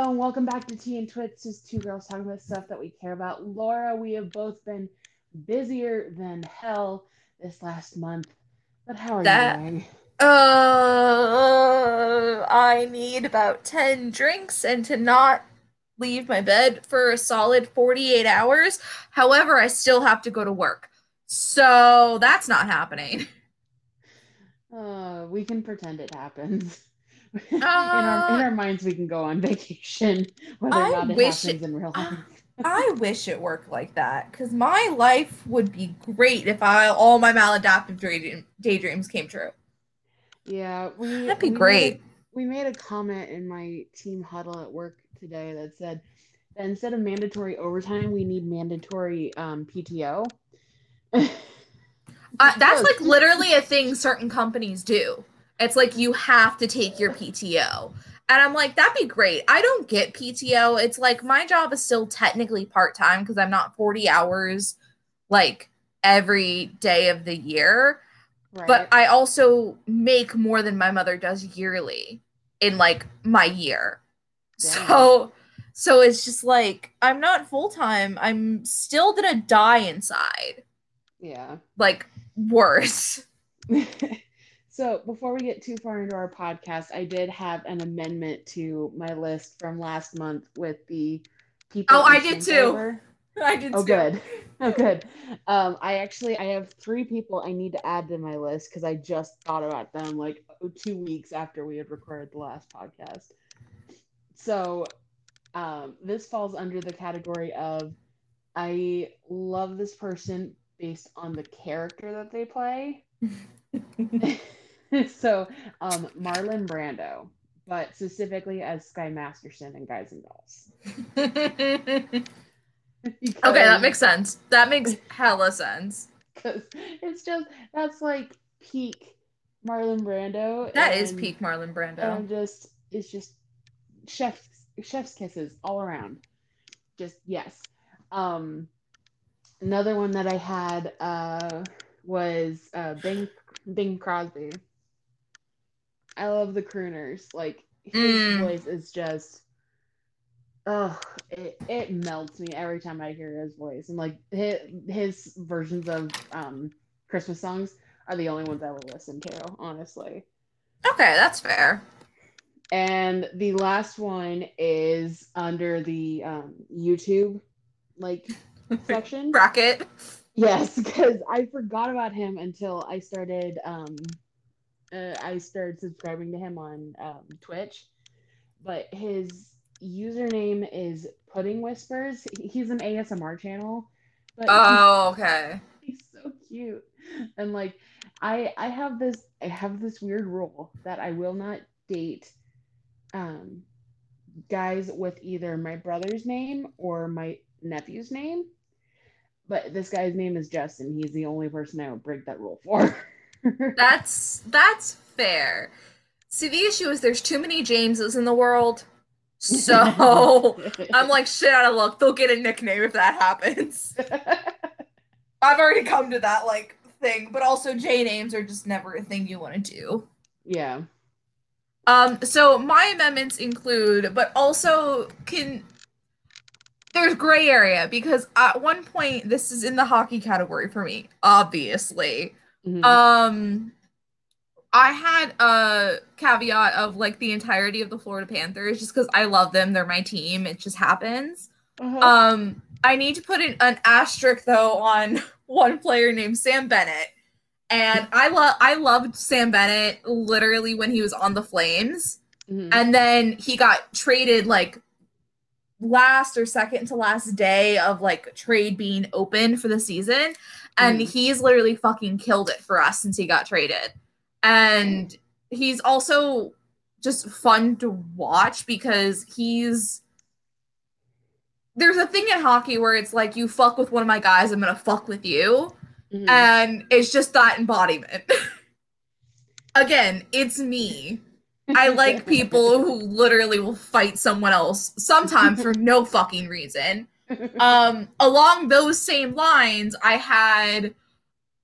Hello and welcome back to Tea and Twits, just two girls talking about stuff that we care about. Laura, we have both been busier than hell this last month, but how are That- you doing? Uh, I need about 10 drinks and to not leave my bed for a solid 48 hours. However, I still have to go to work. So that's not happening. Uh, we can pretend it happens. in, our, in our minds, we can go on vacation, whether or I not it wish happens it- in real life. I wish it worked like that because my life would be great if I all my maladaptive daydream, daydreams came true. Yeah, we That'd be we great. a- we made a comment in my team huddle at work today that said that instead of mandatory overtime, we need mandatory um, PTO. Uh, that's like literally a thing certain companies do. It's like you have to take your PTO. And I'm like, that'd be great. I don't get PTO. It's like my job is still technically part time because I'm not 40 hours like every day of the year. right. But I also make more than my mother does yearly in like my year. Damn. So so it's just like I'm not full time. I'm still gonna die inside. yeah. Like worse. so before we get too far into our podcast, I did have an amendment to my list from last month with the people. Oh, I did too. over. I did Oh, too. good. Oh, good. Um, I actually I have three people I need to add to my list because I just thought about them like two weeks after we had recorded the last podcast. So, um, this falls under the category of I love this person based on the character that they play. so, um, Marlon Brando, but specifically as Sky Masterson in Guys and Dolls. okay, that makes sense. That makes hella sense. because it's just that's like peak Marlon Brando. That is and- peak Marlon Brando. And just it's just chef's chef's kisses all around. Just yes. Um, another one that I had uh was uh Bing Bing Crosby. I love the crooners. Like his Mm. voice is just oh it, it melts me every time I hear his voice. And like his, his versions of um Christmas songs are the only ones I will listen to, honestly. okay, that's fair. And the last one is under the um, YouTube like section. Bracket. Yes, because I forgot about him until I started. Um, uh, I started subscribing to him on um, Twitch, but his username is Pudding Whispers. He's an ASMR channel, but Oh, okay. he's so cute. And like, I I have this I have this weird rule that I will not date, um, guys with either my brother's name or my nephew's name. But this guy's name is Justin. He's the only person I would break that rule for. That's that's fair. See, the issue is there's too many Jameses in the world. So I'm like shit out of luck. They'll get a nickname if that happens. I've already come to that like thing, but also J names are just never a thing you want to do. yeah. Um, so my amendments include, but also can there's gray area because at one point this is in the hockey category for me, obviously. Mhm. Um I had a caveat of like the entirety of the Florida Panthers just because I love them. They're my team. It just happens. Uh-huh. Um, I need to put an, an asterisk though on one player named Sam Bennett. And I love I loved Sam Bennett literally when he was on the Flames. Mhm. And then he got traded like last or second to last day of like trade being open for the season. And Mhm. he's literally fucking killed it for us since he got traded. And he's also just fun to watch because he's there's a thing in hockey where it's like you fuck with one of my guys, I'm gonna fuck with you. Mhm. And it's just that embodiment. Again, it's me. I like people who literally will fight someone else sometimes for no fucking reason. Um, along those same lines, I had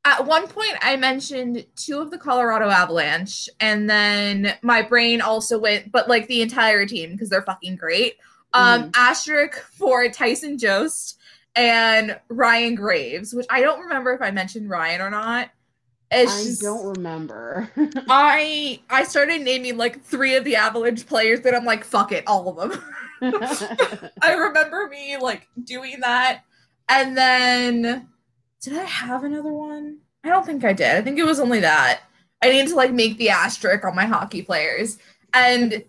at one point I mentioned two of the Colorado Avalanche, and then my brain also went, but like the entire team because they're fucking great. Um, Mhm. asterisk for Tyson Jost and Ryan Graves, which I don't remember if I mentioned Ryan or not. It's I just, don't remember. I I started naming like three of the Avalanche players, but I'm like, fuck it, all of them. I remember me like doing that. And then did I have another one? I don't think I did. I think it was only that. I need to like make the asterisk on my hockey players. And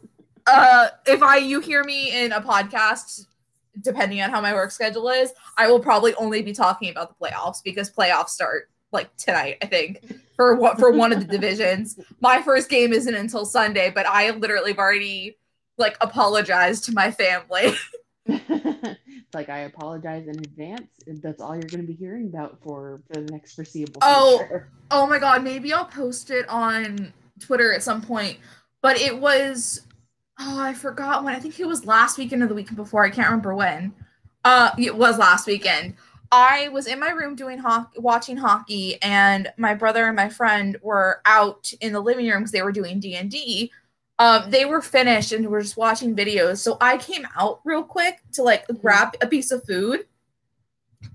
uh if I you hear me in a podcast depending on how my work schedule is, I will probably only be talking about the playoffs because playoffs start like tonight, I think, for what for one of the divisions. My first game isn't until Sunday, but I literally have already like apologize to my family. it's like I apologize in advance. That's all you're going to be hearing about for for the next foreseeable Oh. future. Oh my god, maybe I'll post it on Twitter at some point. But it was oh, I forgot when. I think it was last weekend or the weekend before. I can't remember when. Uh it was last weekend. I was in my room doing hockey, watching hockey, and my brother and my friend were out in the living room because they were doing D and D. Um, they were finished and were just watching videos. So I came out real quick to like grab a piece of food.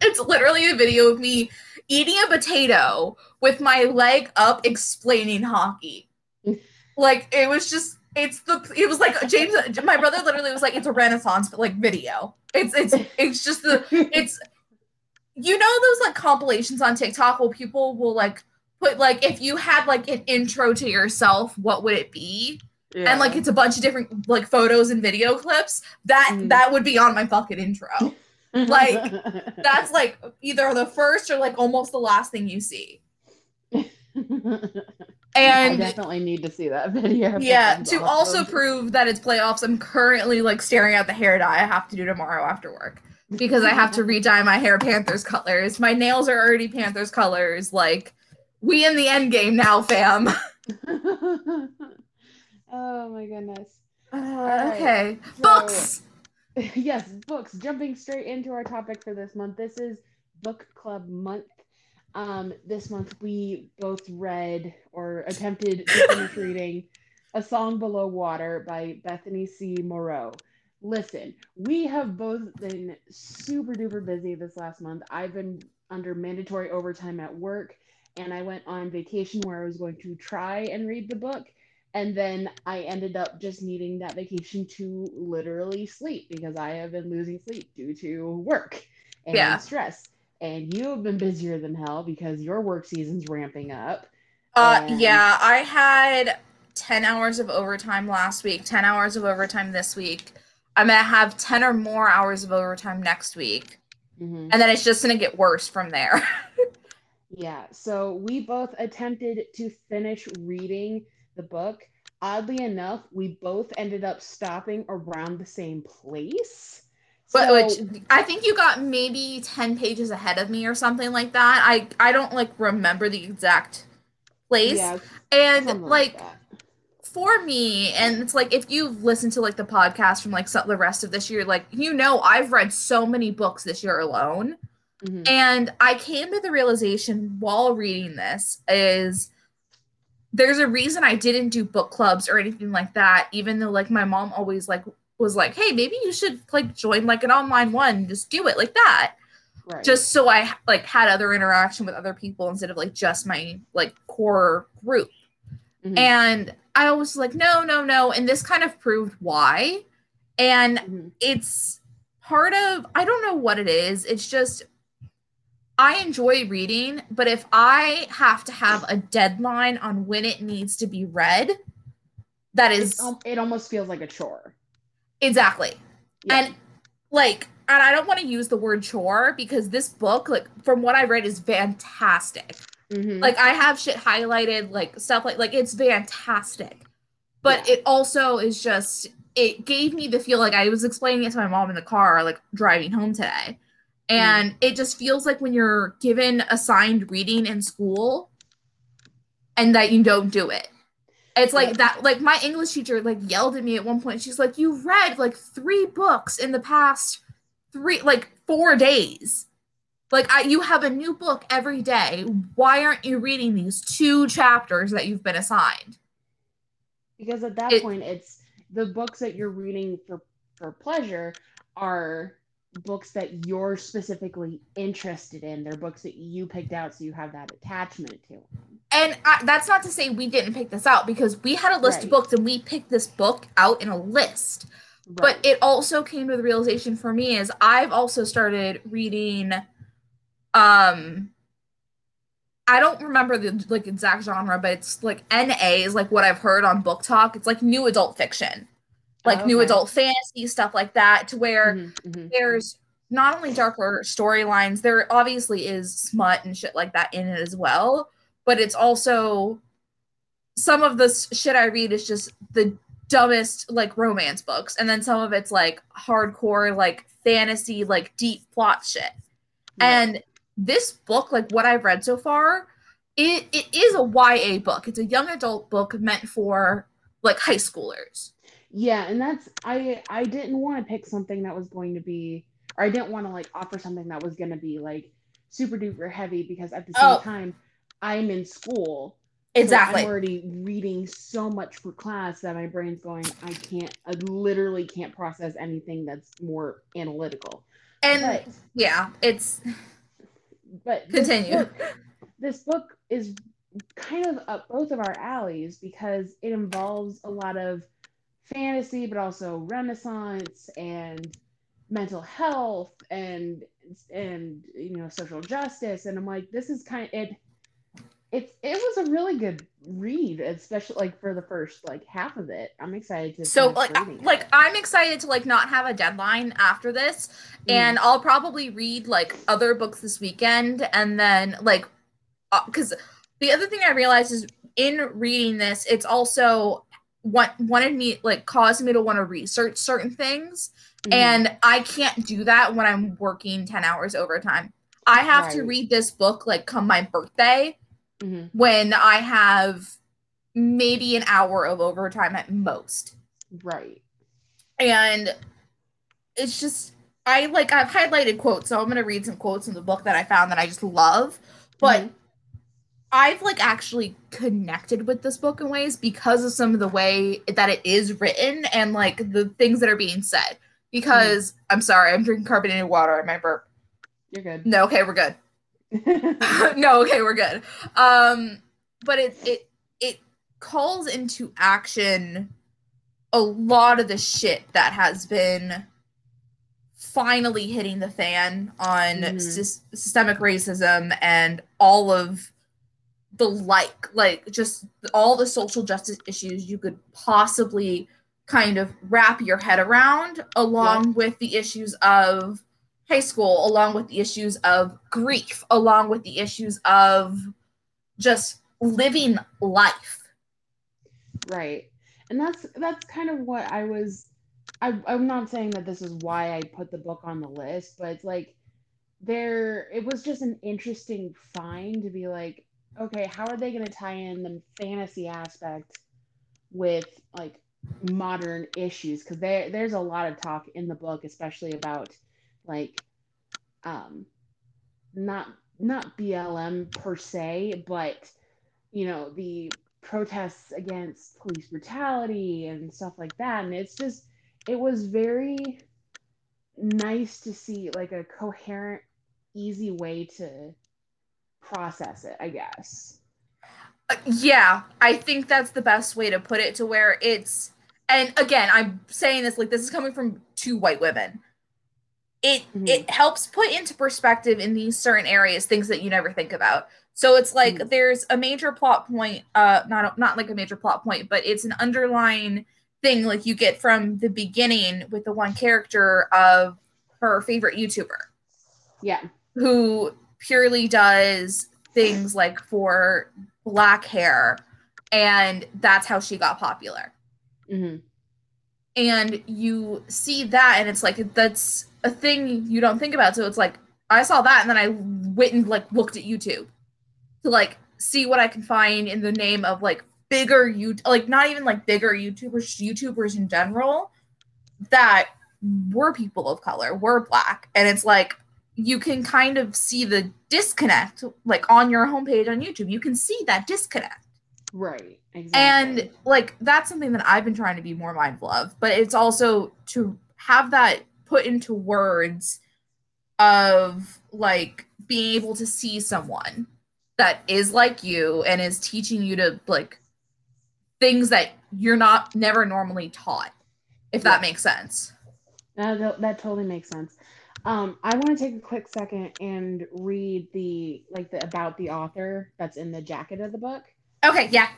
It's literally a video of me eating a potato with my leg up explaining hockey. like it was just it's the it was like James my brother literally was like it's a renaissance but like video. It's it's it's just the it's you know those like compilations on TikTok where people will like put like if you had like an intro to yourself, what would it be? And like it's a bunch of different like photos and video clips. That Mhm. that would be on my fucking intro. like, That's like either the first or like almost the last thing you see. And I definitely need to see that video. Yeah, to also prove that it's playoffs, I'm currently like staring at the hair dye I have to do tomorrow after work because I have to re-dye my hair Panthers colors. My nails are already Panthers colors. Like we in the end game now, fam. My goodness. Uh, right, okay, so- books. yes, books. Jumping straight into our topic for this month. This is book club month. Um, this month we both read or attempted to finish reading A Song Below Water by Bethany C. Morrow. Listen, we have both been super duper busy this last month. I've been under mandatory overtime at work, and I went on vacation where I was going to try and read the book and then I ended up just needing that vacation to literally sleep because I have been losing sleep due to work and Yeah. stress. And you have been busier than hell because your work season's ramping up. Uh, And- yeah, I had 10 hours of overtime last week, 10 hours of overtime this week. I'm gonna have 10 or more hours of overtime next week. Mhm. And then it's just gonna get worse from there. Yeah, so we both attempted to finish reading the book. Oddly enough, we both ended up stopping around the same place. But So- which I think you got maybe 10 pages ahead of me or something like that. I I don't like remember the exact place. yeah, and something like for me, and it's like if you've listened to like the podcast from like some, the rest of this year, like you know I've read so many books this year alone. Mhm. And I came to the realization while reading this is there's a reason I didn't do book clubs or anything like that, even though like my mom always like was like, hey, maybe you should like join like an online one, just do it like that. right. Just so I like had other interaction with other people instead of like just my like core group. Mhm. And I was like, no, no, no. And this kind of proved why. And Mhm. it's part of I don't know what it is. It's just I enjoy reading, but if I have to have a deadline on when it needs to be read, that is it's, it almost feels like a chore. exactly. Yeah. And like and I don't want to use the word chore because this book like from what I read is fantastic. Mhm. Like I have shit highlighted like stuff like like it's fantastic. But Yeah. it also is just it gave me the feel like I was explaining it to my mom in the car like driving home today. Mm-hmm. And it just feels like when you're given assigned reading in school and that you don't do it. It's like that like my English teacher like yelled at me at one point. She's like, "You've read like 3 books in the past 3 like 4 days." Like I, you have a new book every day. Why aren't you reading these two chapters that you've been assigned? Because at that It- point, it's the books that you're reading for for pleasure are books that you're specifically interested in. They're books that you picked out, so you have that attachment to. And I, that's not to say we didn't pick this out because we had a list of books and we picked this book out in a list. But it also came to the realization for me is I've also started reading um I don't remember the like exact genre, but it's like NA is like what I've heard on BookTok. It's like new adult fiction. Like Oh, new adult fantasy stuff like that to where Mhm, mhm. there's not only darker storylines, there obviously is smut and shit like that in it as well, but it's also some of the shit I read is just the dumbest like romance books, and then some of it's like hardcore like fantasy like deep plot shit. And this book, like what I've read so far, it it is a YA book. It's a young adult book meant for like high schoolers. Yeah, and that's I I didn't want to pick something that was going to be or I didn't want to like offer something that was going to be like super duper heavy because at the same Oh. time I'm in school. so Exactly. I'm already reading so much for class that my brain's going I can't I literally can't process anything that's more analytical. and But yeah, it's but this Continue. book- This book is kind of up both of our alleys because it involves a lot of fantasy, but also Renaissance and mental health and and you know social justice. And I'm like, this is kind of it. It's it was a really good read, especially like for the first like half of it. I'm excited to. so like like it. I'm excited to like not have a deadline after this Mm. and I'll probably read like other books this weekend and then like because the other thing I realized is in reading this it's also what wanted me like caused me to want to research certain things Mhm. and I can't do that when I'm working 10 hours overtime. I have to read this book like come my birthday Mhm. when I have maybe an hour of overtime at most. right. And it's just I like I've highlighted quotes, so I'm gonna read some quotes in the book that I found that I just love. But Mhm. I've like actually connected with this book in ways because of some of the way that it is written and like the things that are being said. Because I'm sorry, I'm drinking carbonated water in my burp. you're good. No, okay, we're good. no, okay, we're good. Um, but it it it calls into action a lot of the shit that has been finally hitting the fan on Mhm. sys- systemic racism and all of the like like just all the social justice issues you could possibly kind of wrap your head around along with the issues of high school along with the issues of grief along with the issues of just living life Right. And that's that's kind of what I was I I'm not saying that this is why I put the book on the list, but it's like there it was just an interesting find to be like, okay, how are they going to tie in the fantasy aspect with like modern issues? Because there there's a lot of talk in the book especially about like um not not BLM per se but you know the protests against police brutality and stuff like that. And it's just it was very nice to see like a coherent easy way to process it i guess Uh, yeah, I think that's the best way to put it to where it's and again, I'm saying this like this is coming from two white women. It Mhm. it helps put into perspective in these certain areas things that you never think about. So it's like Mhm. there's a major plot point, uh not not like a major plot point, but it's an underlying thing like you get from the beginning with the one character of her favorite YouTuber yeah who purely does things like for black hair and that's how she got popular. Hmm and you see that and it's like that's a thing you don't think about. So it's like i saw that and then i went and like looked at youtube to like see what i can find in the name of like bigger you like not even like bigger youtubers youtubers in general that were people of color were black. And it's like you can kind of see the disconnect like on your homepage on YouTube. You can see that disconnect. Right. Exactly. And like that's something that I've been trying to be more mindful of, but it's also to have that put into words of like being able to see someone that is like you and is teaching you to like things that you're not never normally taught if that makes sense Uh, that, that totally makes sense. Um, I want to take a quick second and read the like the about the author that's in the jacket of the book. okay yeah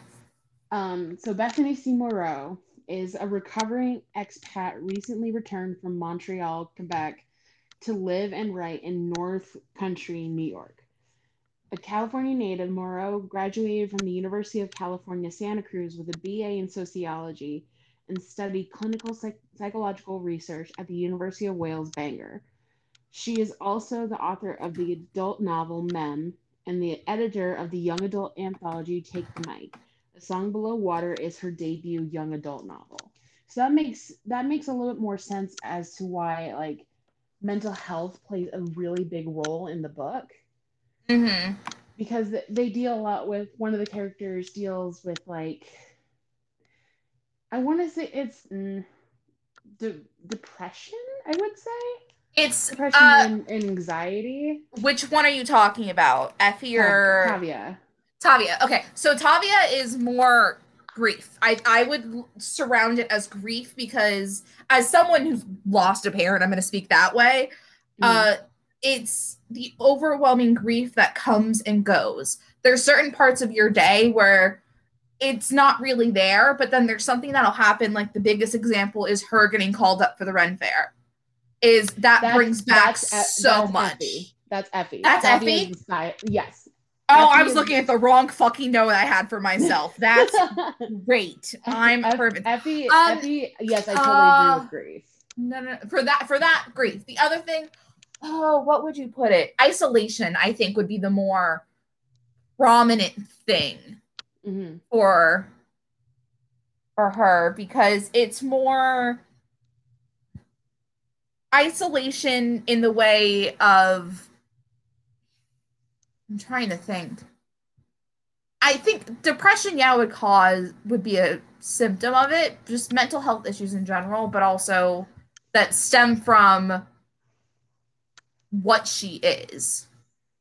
Um, so Bethany C. Morrow is a recovering expat recently returned from Montreal, Quebec, to live and write in North Country, New York. A California native, Morrow graduated from the University of California, Santa Cruz with a BA in sociology and studied clinical psych- psychological research at the University of Wales, Bangor. She is also the author of the adult novel Mem and the editor of the young adult anthology Take the Mic. A Song Below Water is her debut young adult novel. So that makes that makes a little bit more sense as to why like mental health plays a really big role in the book mm-hmm. because they deal a lot with one of the characters deals with like I want to say it's mm, de- depression. I would say it's depression uh and, anxiety. which one are you talking about effie or Tavia. Tavia. Okay, so Tavia is more grief. I I would surround it as grief because as someone who's lost a parent, I'm going to speak that way. Uh it's the overwhelming grief that comes and goes. There's certain parts of your day where it's not really there, but then there's something that'll happen like the biggest example is her getting called up for the Ren Fair. Is that That's- brings back that's so that's much. Effie. That's Effie. That's Effie? is Yes. Oh, I was is- looking at the wrong fucking note I had for myself. That's great. I'm Eff- perfect. Effie, Um, Effie, yes, I totally uh, agree with grief. No, no, for that for that grief. The other thing, oh, what would you put it? Isolation, I think, would be the more prominent thing hmm for for her because it's more isolation in the way of I'm trying to think. I think depression, yeah, would cause would be a symptom of it, just mental health issues in general, but also that stem from what she is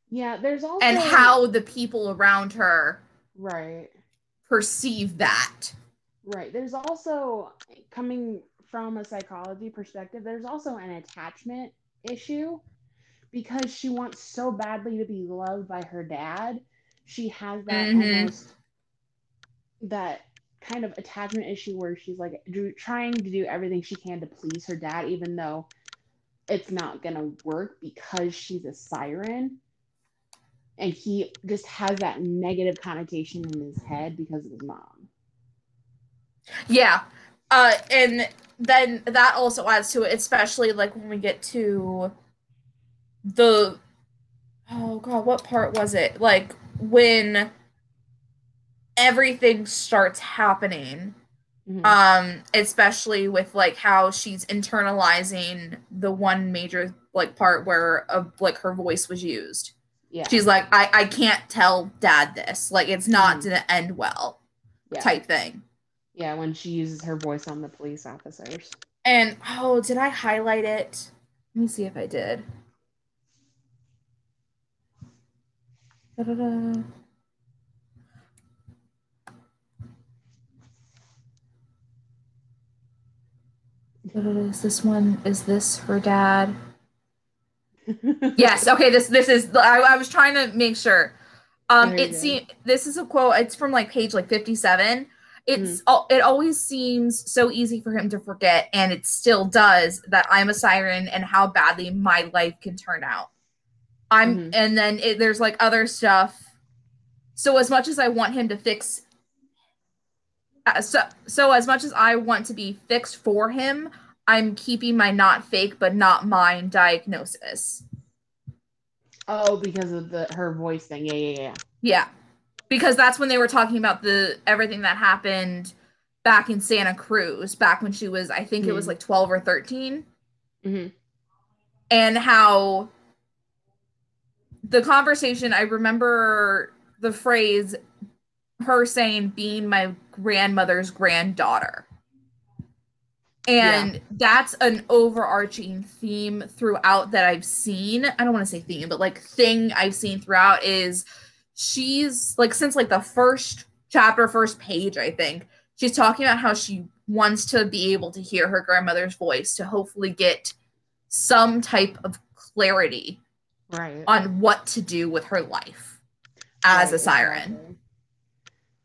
Yeah, there's also and how the people around her right, perceive that. right. There's also coming from a psychology perspective. There's also an attachment issue because she wants so badly to be loved by her dad. She has that Mhm. almost that kind of attachment issue where she's like do, trying to do everything she can to please her dad, even though it's not gonna work because she's a siren. And he just has that negative connotation in his head because of his mom. Yeah. Uh and then that also adds to it, especially like when we get to the oh god, what part was it? Like when everything starts happening. Mhm. Um, especially with like how she's internalizing the one major like part where of like her voice was used. yeah. She's like, I, I can't tell dad this. Like it's not Mhm. gonna end well yeah. type thing. Yeah, when she uses her voice on the police officers. And oh, did I highlight it? Let me see if I did. Da-da-da. Is this one? Is this her dad? Yes. Okay. This this is. I, I was trying to make sure. Um, it seems this is a quote. It's from like page like fifty seven. It's Mm-hmm. it always seems so easy for him to forget, and it still does that I'm a siren and how badly my life can turn out. I'm Mhm. and then it, there's like other stuff. So as much as I want him to fix, uh, so so as much as I want to be fixed for him, I'm keeping my not fake but not mine diagnosis. Oh, because of the her voice thing. Yeah, yeah, yeah. Yeah. Because that's when they were talking about the everything that happened back in Santa Cruz, back when she was, I think it was Mhm. like 12 or 13, Mhm. and how the conversation, I remember the phrase her saying being my grandmother's granddaughter. And yeah. that's an overarching theme throughout that I've seen. I don't want to say theme, but like thing I've seen throughout is she's like since like the first chapter, first page, I think, she's talking about how she wants to be able to hear her grandmother's voice to hopefully get some type of clarity right. on what to do with her life as right, a siren.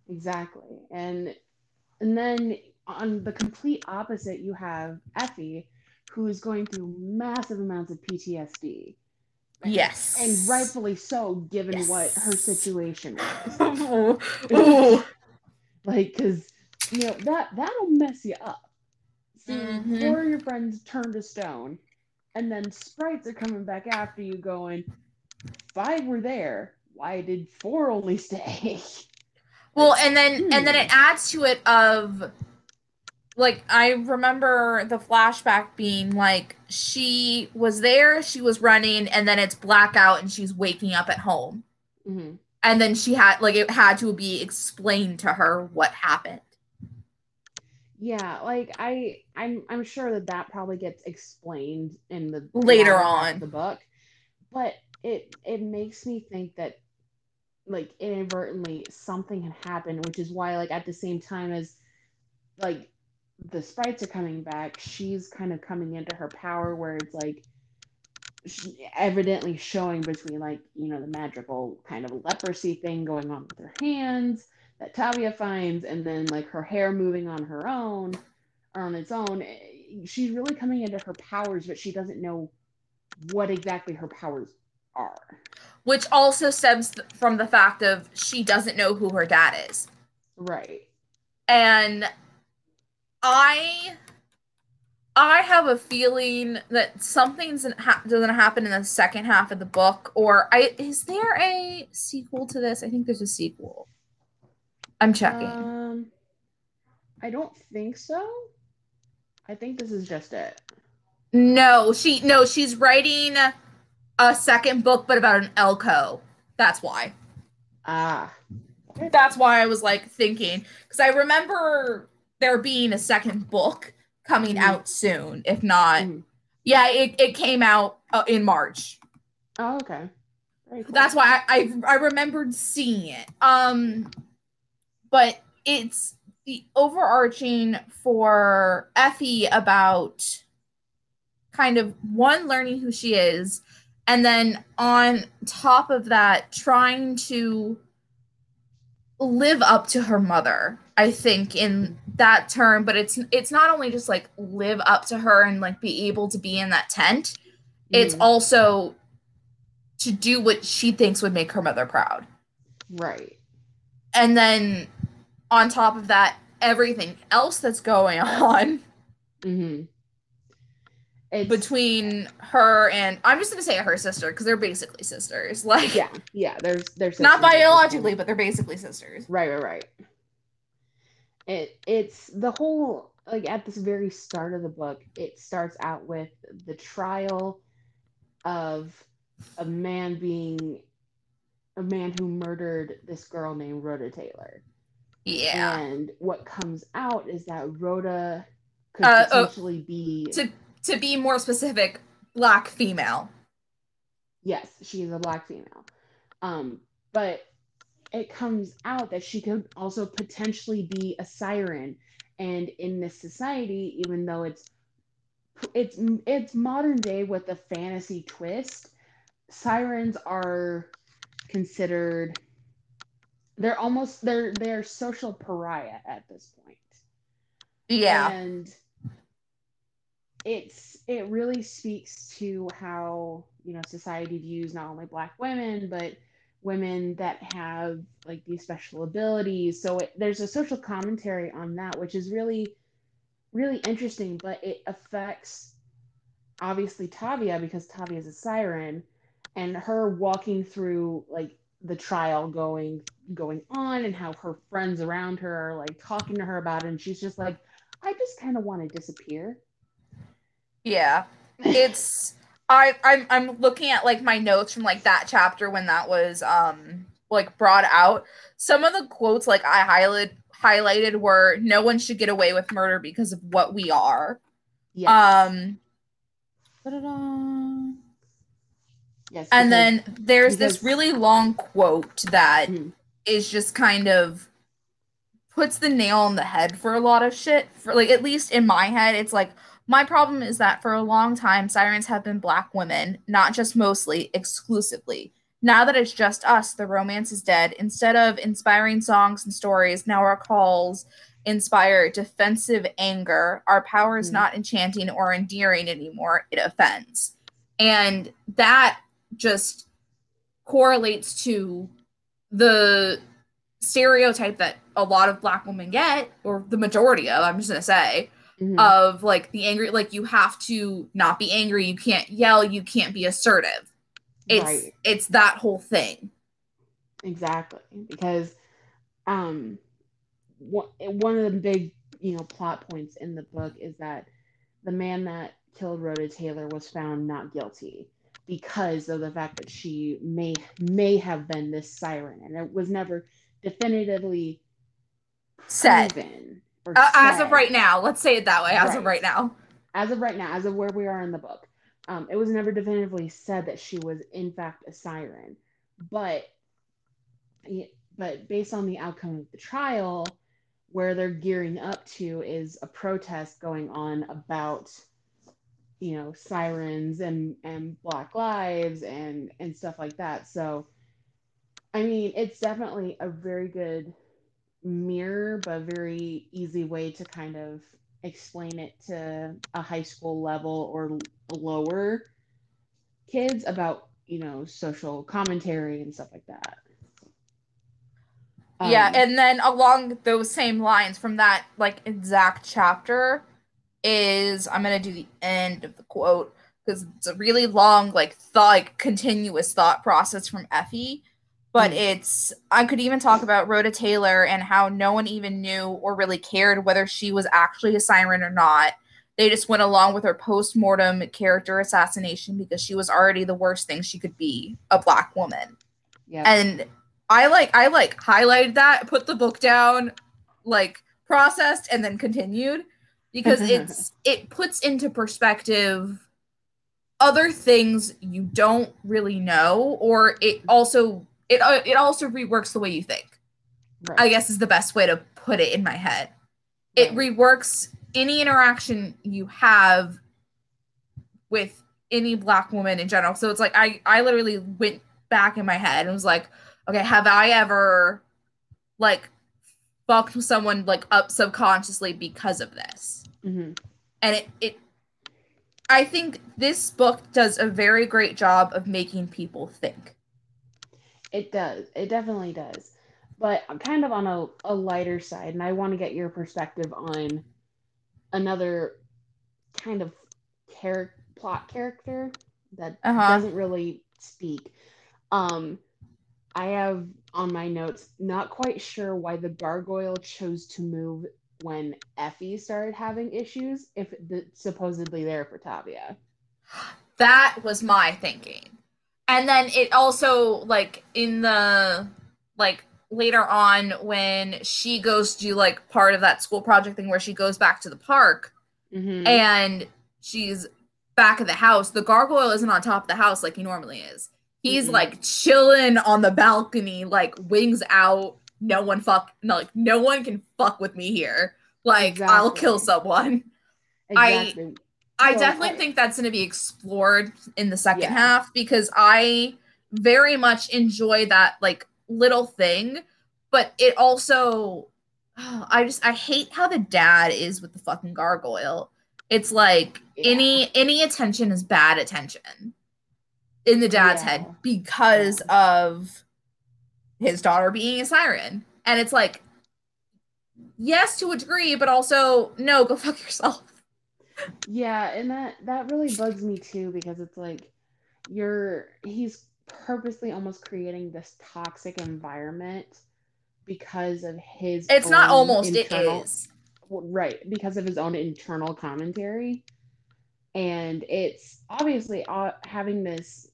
Exactly. exactly. And and then on the complete opposite, you have Effie, who is going through massive amounts of PTSD. Yes. And rightfully so, given yes. what her situation was. like, because, you know, that, that'll mess you up. Seeing mm-hmm. four of your friends turn to stone, and then sprites are coming back after you going, five were there. Why did four only stay? Well, and then and then it hmm. adds to it of like I remember the flashback being like she was there, she was running, and then it's blackout and she's waking up at home. Mm-hmm. And then she had like it had to be explained to her what happened. Yeah, like I I'm I'm sure that that probably gets explained in the later on the book, but it it makes me think that like inadvertently something had happened, which is why like at the same time as like the sprites are coming back, she's kind of coming into her power where it's like evidently showing between like you know the magical kind of leprosy thing going on with her hands that Tavia finds, and then like her hair moving on her own or on its own. Eh, she's really coming into her powers, but she doesn't know what exactly her powers are. Which also stems from the fact of she doesn't know who her dad is. Right. And I I have a feeling that something's ha- doesn't happen in the second half of the book, or I is there a sequel to this? I think there's a sequel. I'm checking. Um, I don't think so. I think this is just it. No, she no, she's writing a second book, but about an eloko. That's why. Ah. That's why I was like thinking because I remember there being a second book coming mm. out soon. If not, mm. yeah, it, it came out uh, in March. Oh, okay. Cool. That's why I, I I remembered seeing it. Um, but it's the overarching for Effie about kind of one learning who she is, and then on top of that, trying to live up to her mother i think in that term but it's it's not only just like live up to her and like be able to be in that tent mm. it's also to do what she thinks would make her mother proud right and then on top of that everything else that's going on mm-hmm. It's, between her and I'm just gonna say her sister because they're basically sisters. Like yeah, yeah, there's there's not biologically, but they're basically sisters. Right, right, right. It it's the whole like at this very start of the book, it starts out with the trial of a man being a man who murdered this girl named Rhoda Taylor. Yeah. And what comes out is that Rhoda could uh, oh, potentially oh, be to to be more specific, black female. Yes, she is a black female. Um, but it comes out that she could also potentially be a siren. And in this society, even though it's it's it's modern day with a fantasy twist, sirens are considered they're almost they're they're social pariah at this point. Yeah. And it's it really speaks to how you know society views not only black women but women that have like these special abilities so it, there's a social commentary on that which is really really interesting but it affects obviously tavia because tavia is a siren and her walking through like the trial going going on and how her friends around her are like talking to her about it and she's just like i just kind of want to disappear yeah. It's I I'm I'm looking at like my notes from like that chapter when that was um like brought out. Some of the quotes like I highlighted highlighted were no one should get away with murder because of what we are. Yes. Um da-da-da. yes. and then there's this really long quote that Mhm. is just kind of puts the nail on the head for a lot of shit for like at least in my head it's like my problem is that for a long time sirens have been black women not just mostly exclusively. Now that it's just us the romance is dead. Instead of inspiring songs and stories now our calls inspire defensive anger. Our power is Mhm. not enchanting or endearing anymore. It offends. And that just correlates to the stereotype that a lot of black women get or the majority of i'm just going to say Mhm. of like the angry like you have to not be angry you can't yell you can't be assertive it's Right. it's that whole thing Exactly, because um, one one of the big you know plot points in the book is that the man that killed Rhoda Taylor was found not guilty because of the fact that she may may have been this siren, and it was never definitively said proven uh, as of right now. Let's say it that way as of Right. right now. As of right now, as of where we are in the book, um, it was never definitively said that she was in fact a siren, but but based on the outcome of the trial, where they're gearing up to is a protest going on about you know sirens and and Black Lives and and stuff like that. So, I mean, it's definitely a very good mirror, but very easy way to kind of explain it to a high school level or lower kids about you know social commentary and stuff like that. yeah Um, and then along those same lines from that like exact chapter is i'm gonna do the end of the quote because it's a really long like thought like continuous thought process from effie but Mm. it's i could even talk about rhoda taylor and how no one even knew or really cared whether she was actually a siren or not. They just went along with her post-mortem character assassination because she was already the worst thing she could be a black woman. Yeah, and i like i like highlighted that put the book down like processed and then continued because it's it puts into perspective other things you don't really know or it also it uh, it also reworks the way you think right. i guess is the best way to put it in my head. It reworks any interaction you have with any black woman in general. So it's like i i literally went back in my head and was like okay have i ever like fucked someone like up subconsciously because of this? Mhm. and it it i think this book does a very great job of making people think It does. It definitely does. But I'm kind of on a, a lighter side, and I want to get your perspective on another kind of char- plot character that Uh-huh. doesn't really speak. Um, I have on my notes, not quite sure why the gargoyle chose to move when Effie started having issues, if the, supposedly there for Tavia. that was my thinking and then it also like in the like later on when she goes to do like part of that school project thing where she goes back to the park Mhm. and she's back at the house the gargoyle isn't on top of the house like he normally is he's Mm-mm. like chilling on the balcony like wings out no one fuck no like no one can fuck with me here like i'll kill someone exactly. I Well, definitely I- think that's going to be explored in the second Yeah. half because I very much enjoy that like little thing, but it also I just I hate how the dad is with the fucking gargoyle. It's like Yeah. any any attention is bad attention in the dad's Yeah. head because of his daughter being a siren. And it's like yes to a degree, but also no, go fuck yourself. Yeah, and that that really bugs me too because it's like you're he's purposely almost creating this toxic environment because of his It's not almost, internal- it is. right because of his own internal commentary and it's obviously uh, having this,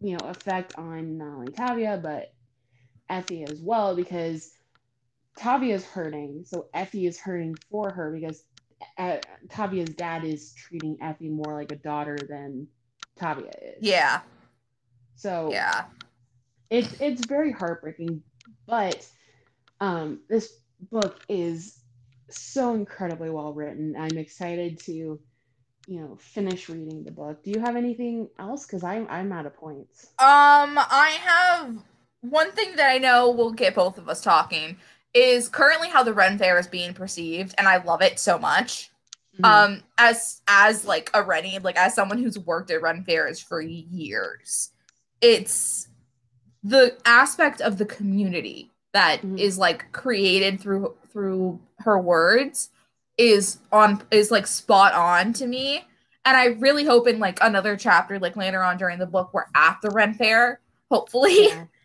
you know, effect on not only Tavia but Effie as well because Tavia is hurting, so Effie is hurting for her because uh, Tavia's dad is treating Effie more like a daughter than Tavia is. Yeah. So Yeah. it's it's very heartbreaking, but um, this book is so incredibly well written. I'm excited to, you know, finish reading the book. Do you have anything else? Because I'm I'm out of points. Um, I have one thing that I know will get both of us talking is currently how the Ren Fair is being perceived, and I love it so much. Mhm. Um, as as like a Rennie, like as someone who's worked at Ren Fairs for years, it's the aspect of the community that is Mhm. like created through through her words is on is like spot on to me. And I really hope in like another chapter, like later on during the book, we're at the Ren Fair, hopefully. Yeah,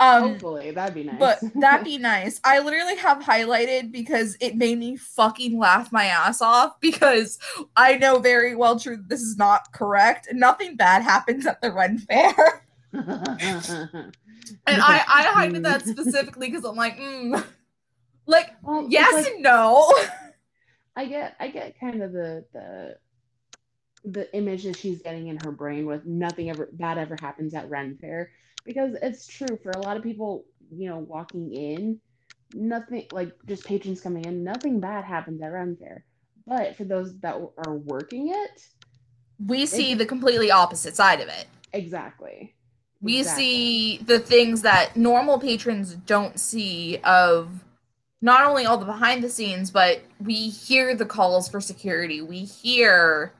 Um hopefully that'd be nice. but that'd be nice. I literally have highlighted because it made me fucking laugh my ass off because I know very well true this is not correct. Nothing bad happens at the Ren Fair. And I, I highlighted that specifically because I'm like, mm. like, Well, yes like- and no. I get I get kind of the the the image that she's getting in her brain with nothing ever bad ever happens at Ren Fair because it's true for a lot of people, you know, walking in, nothing like just patrons coming in, nothing bad happens at Ren Fair. But for those that are working it, We see the completely opposite side of it. exactly. we Exactly. see the things that normal patrons don't see of not only all the behind the scenes but we hear the calls for security we hear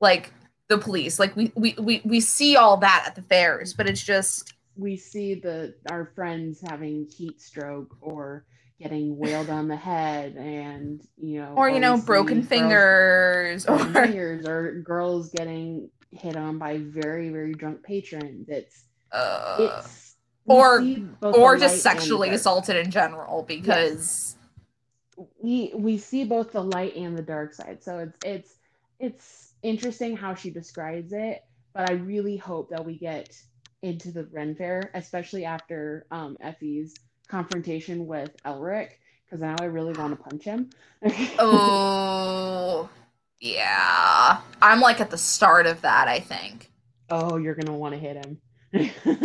like the police. Like we we we, we see all that at the fairs but it's just we see the our friends having heat stroke or getting wailed on the head and you know or you know broken fingers or fingers or girls getting hit on by very very drunk patrons. It's uh, it's or- see both the or just sexually assaulted in general because we we see both the light and the dark side. So it's it's it's interesting how she describes it but i really hope that we get into the ren fair especially after um effie's confrontation with elric because now i really want to punch him. Oh yeah. I'm like at the start of that i think. Oh you're gonna want to hit him.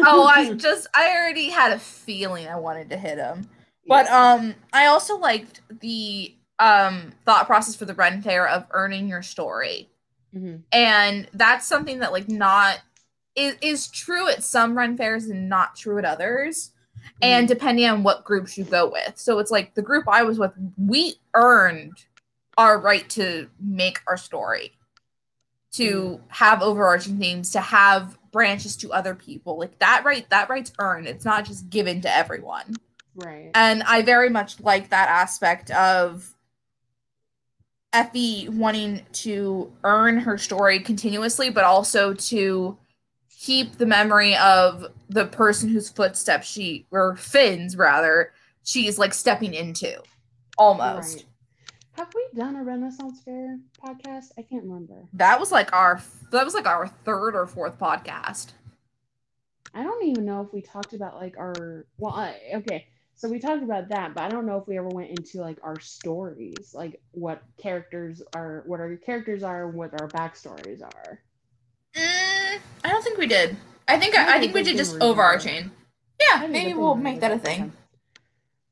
Oh i just i already had a feeling i wanted to hit him. But um i also liked the um thought process for the ren fair of earning your story Mhm. and that's something that like not is, is true at some Ren Fairs and not true at others and depending on what groups you go with. So it's like the group i was with we earned our right to make our story to have overarching themes to have branches to other people. Like that right that right's earned. It's not just given to everyone. Right. And I very much like that aspect of Effie wanting to earn her story continuously, but also to keep the memory of the person whose footsteps she or Finn's rather she's like stepping into almost. Right. have we done a renaissance fair podcast i can't remember That was like our that was like our third or fourth podcast. I don't even know if we talked about like our well I, okay so we talked about that but I don't know if we ever went into like our stories like what characters are what our characters are what our backstories are Mm, I don't think we did. I think I, I Maybe think we we did just overarching. Yeah, Maybe maybe we we'll make that a thing.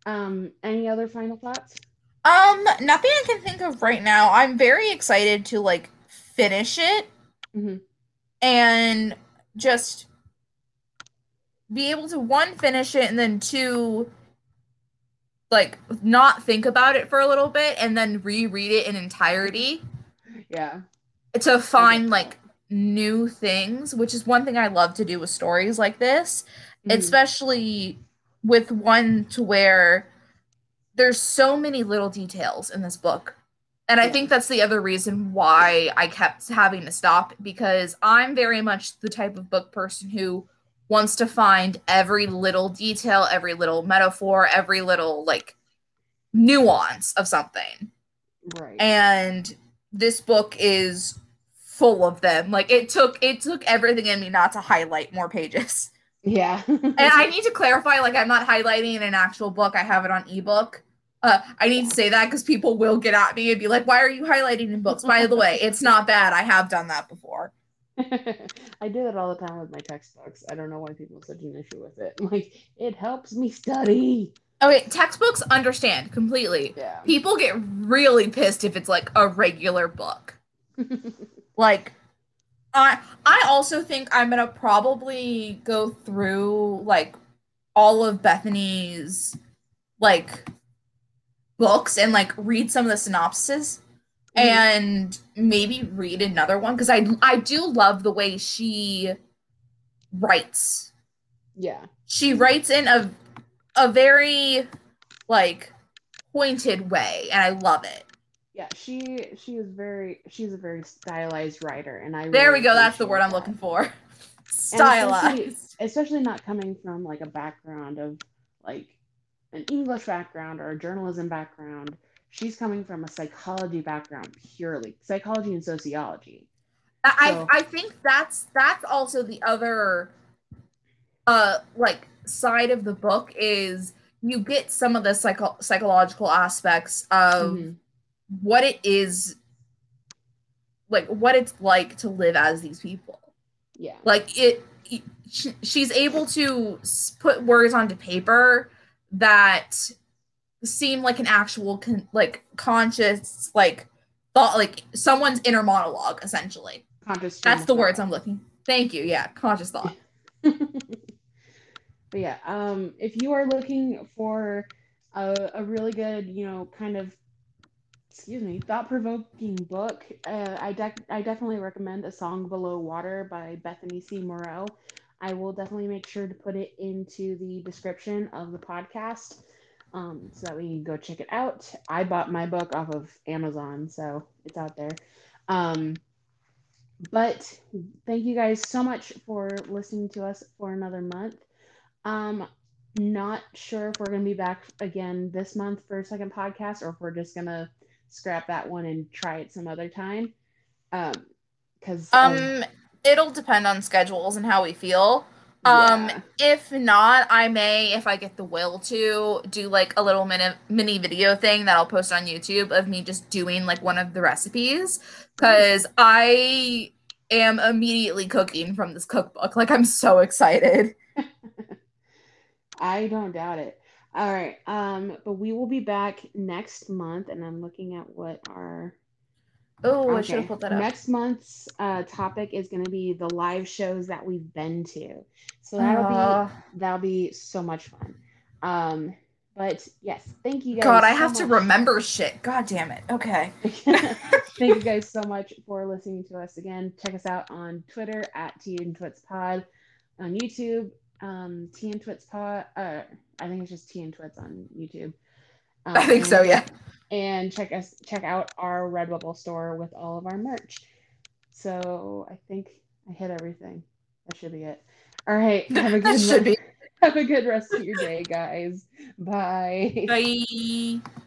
um any other final thoughts Um, nothing I can think of right now. I'm very excited to like finish it Mhm. and just be able to one finish it and then two like not think about it for a little bit and then reread it in entirety yeah to find like new things, which is one thing I love to do with stories like this Mhm. especially with one to where there's so many little details in this book. And I Yeah. think that's the other reason why I kept having to stop because I'm very much the type of book person who wants to find every little detail, every little metaphor, every little like nuance of something. right And this book is full of them. Like it took it took everything in me not to highlight more pages. Yeah. and I need to clarify, like I'm not highlighting in an actual book. I have it on ebook. Uh, I need to say that because people will get at me and be like, "Why are you highlighting in books?" By the way, it's not bad. I have done that before. I do it all the time with my textbooks. I don't know why people have such an issue with it. Like it helps me study. Oh, okay, textbooks understand completely. Yeah. People get really pissed if it's like a regular book. like I I also think I'm gonna probably go through like all of Bethany's like books and like read some of the synopses. Mm-hmm. and maybe read another one because I I do love the way she writes. yeah. She writes in a a very like pointed way and I love it. Yeah, she she is very she's a very stylized writer and I There really we go. That's the word I'm looking for. Stylized. especially not coming from like a background of like an English background or a journalism background. She's coming from a psychology background purely, psychology and sociology. I So- I think that's that's also the other uh like side of the book is you get some of the psycho- psychological aspects of Mhm. what it is like what it's like to live as these people Yeah. like it she, she's able to put words onto paper that seem like an actual con- like conscious like thought like someone's inner monologue essentially Conscious that's the words i'm looking thank you yeah conscious thought but yeah, um, if you are looking for a, a really good, you know, kind of, excuse me, thought-provoking book, uh, I, dec I definitely recommend A Song Below Water by Bethany C. Morrow. I will definitely make sure to put it into the description of the podcast um, so that we can go check it out. I bought my book off of Amazon, so it's out there. Um, but thank you guys so much for listening to us for another month. Um, not sure if we're gonna be back again this month for a second podcast, or if we're just gonna scrap that one and try it some other time. Um, because um it'll depend on schedules and how we feel um Yeah. if not i may if i get the will to do like a little mini mini video thing that i'll post on youtube of me just doing like one of the recipes because i am immediately cooking from this cookbook like i'm so excited I don't doubt it. All right. Um, but we will be back next month, and I'm looking at what our oh i should have put that up Next month's uh, topic is going to be the live shows that we've been to. So that'll Aw. be that'll be so much fun. Um, but yes, thank you guys. god i so have to remember shit god damn it okay thank you guys so much for listening to us again. Check us out on Twitter at T and Twits Pod, on YouTube, um, T and Twits Pod. Uh, I think it's just T and Twits on YouTube. Um, i think so yeah and check us check out our Redbubble store with all of our merch. So I think I hit everything. That should be it. All right. Have a good should be have a good rest of your day, guys. Bye. bye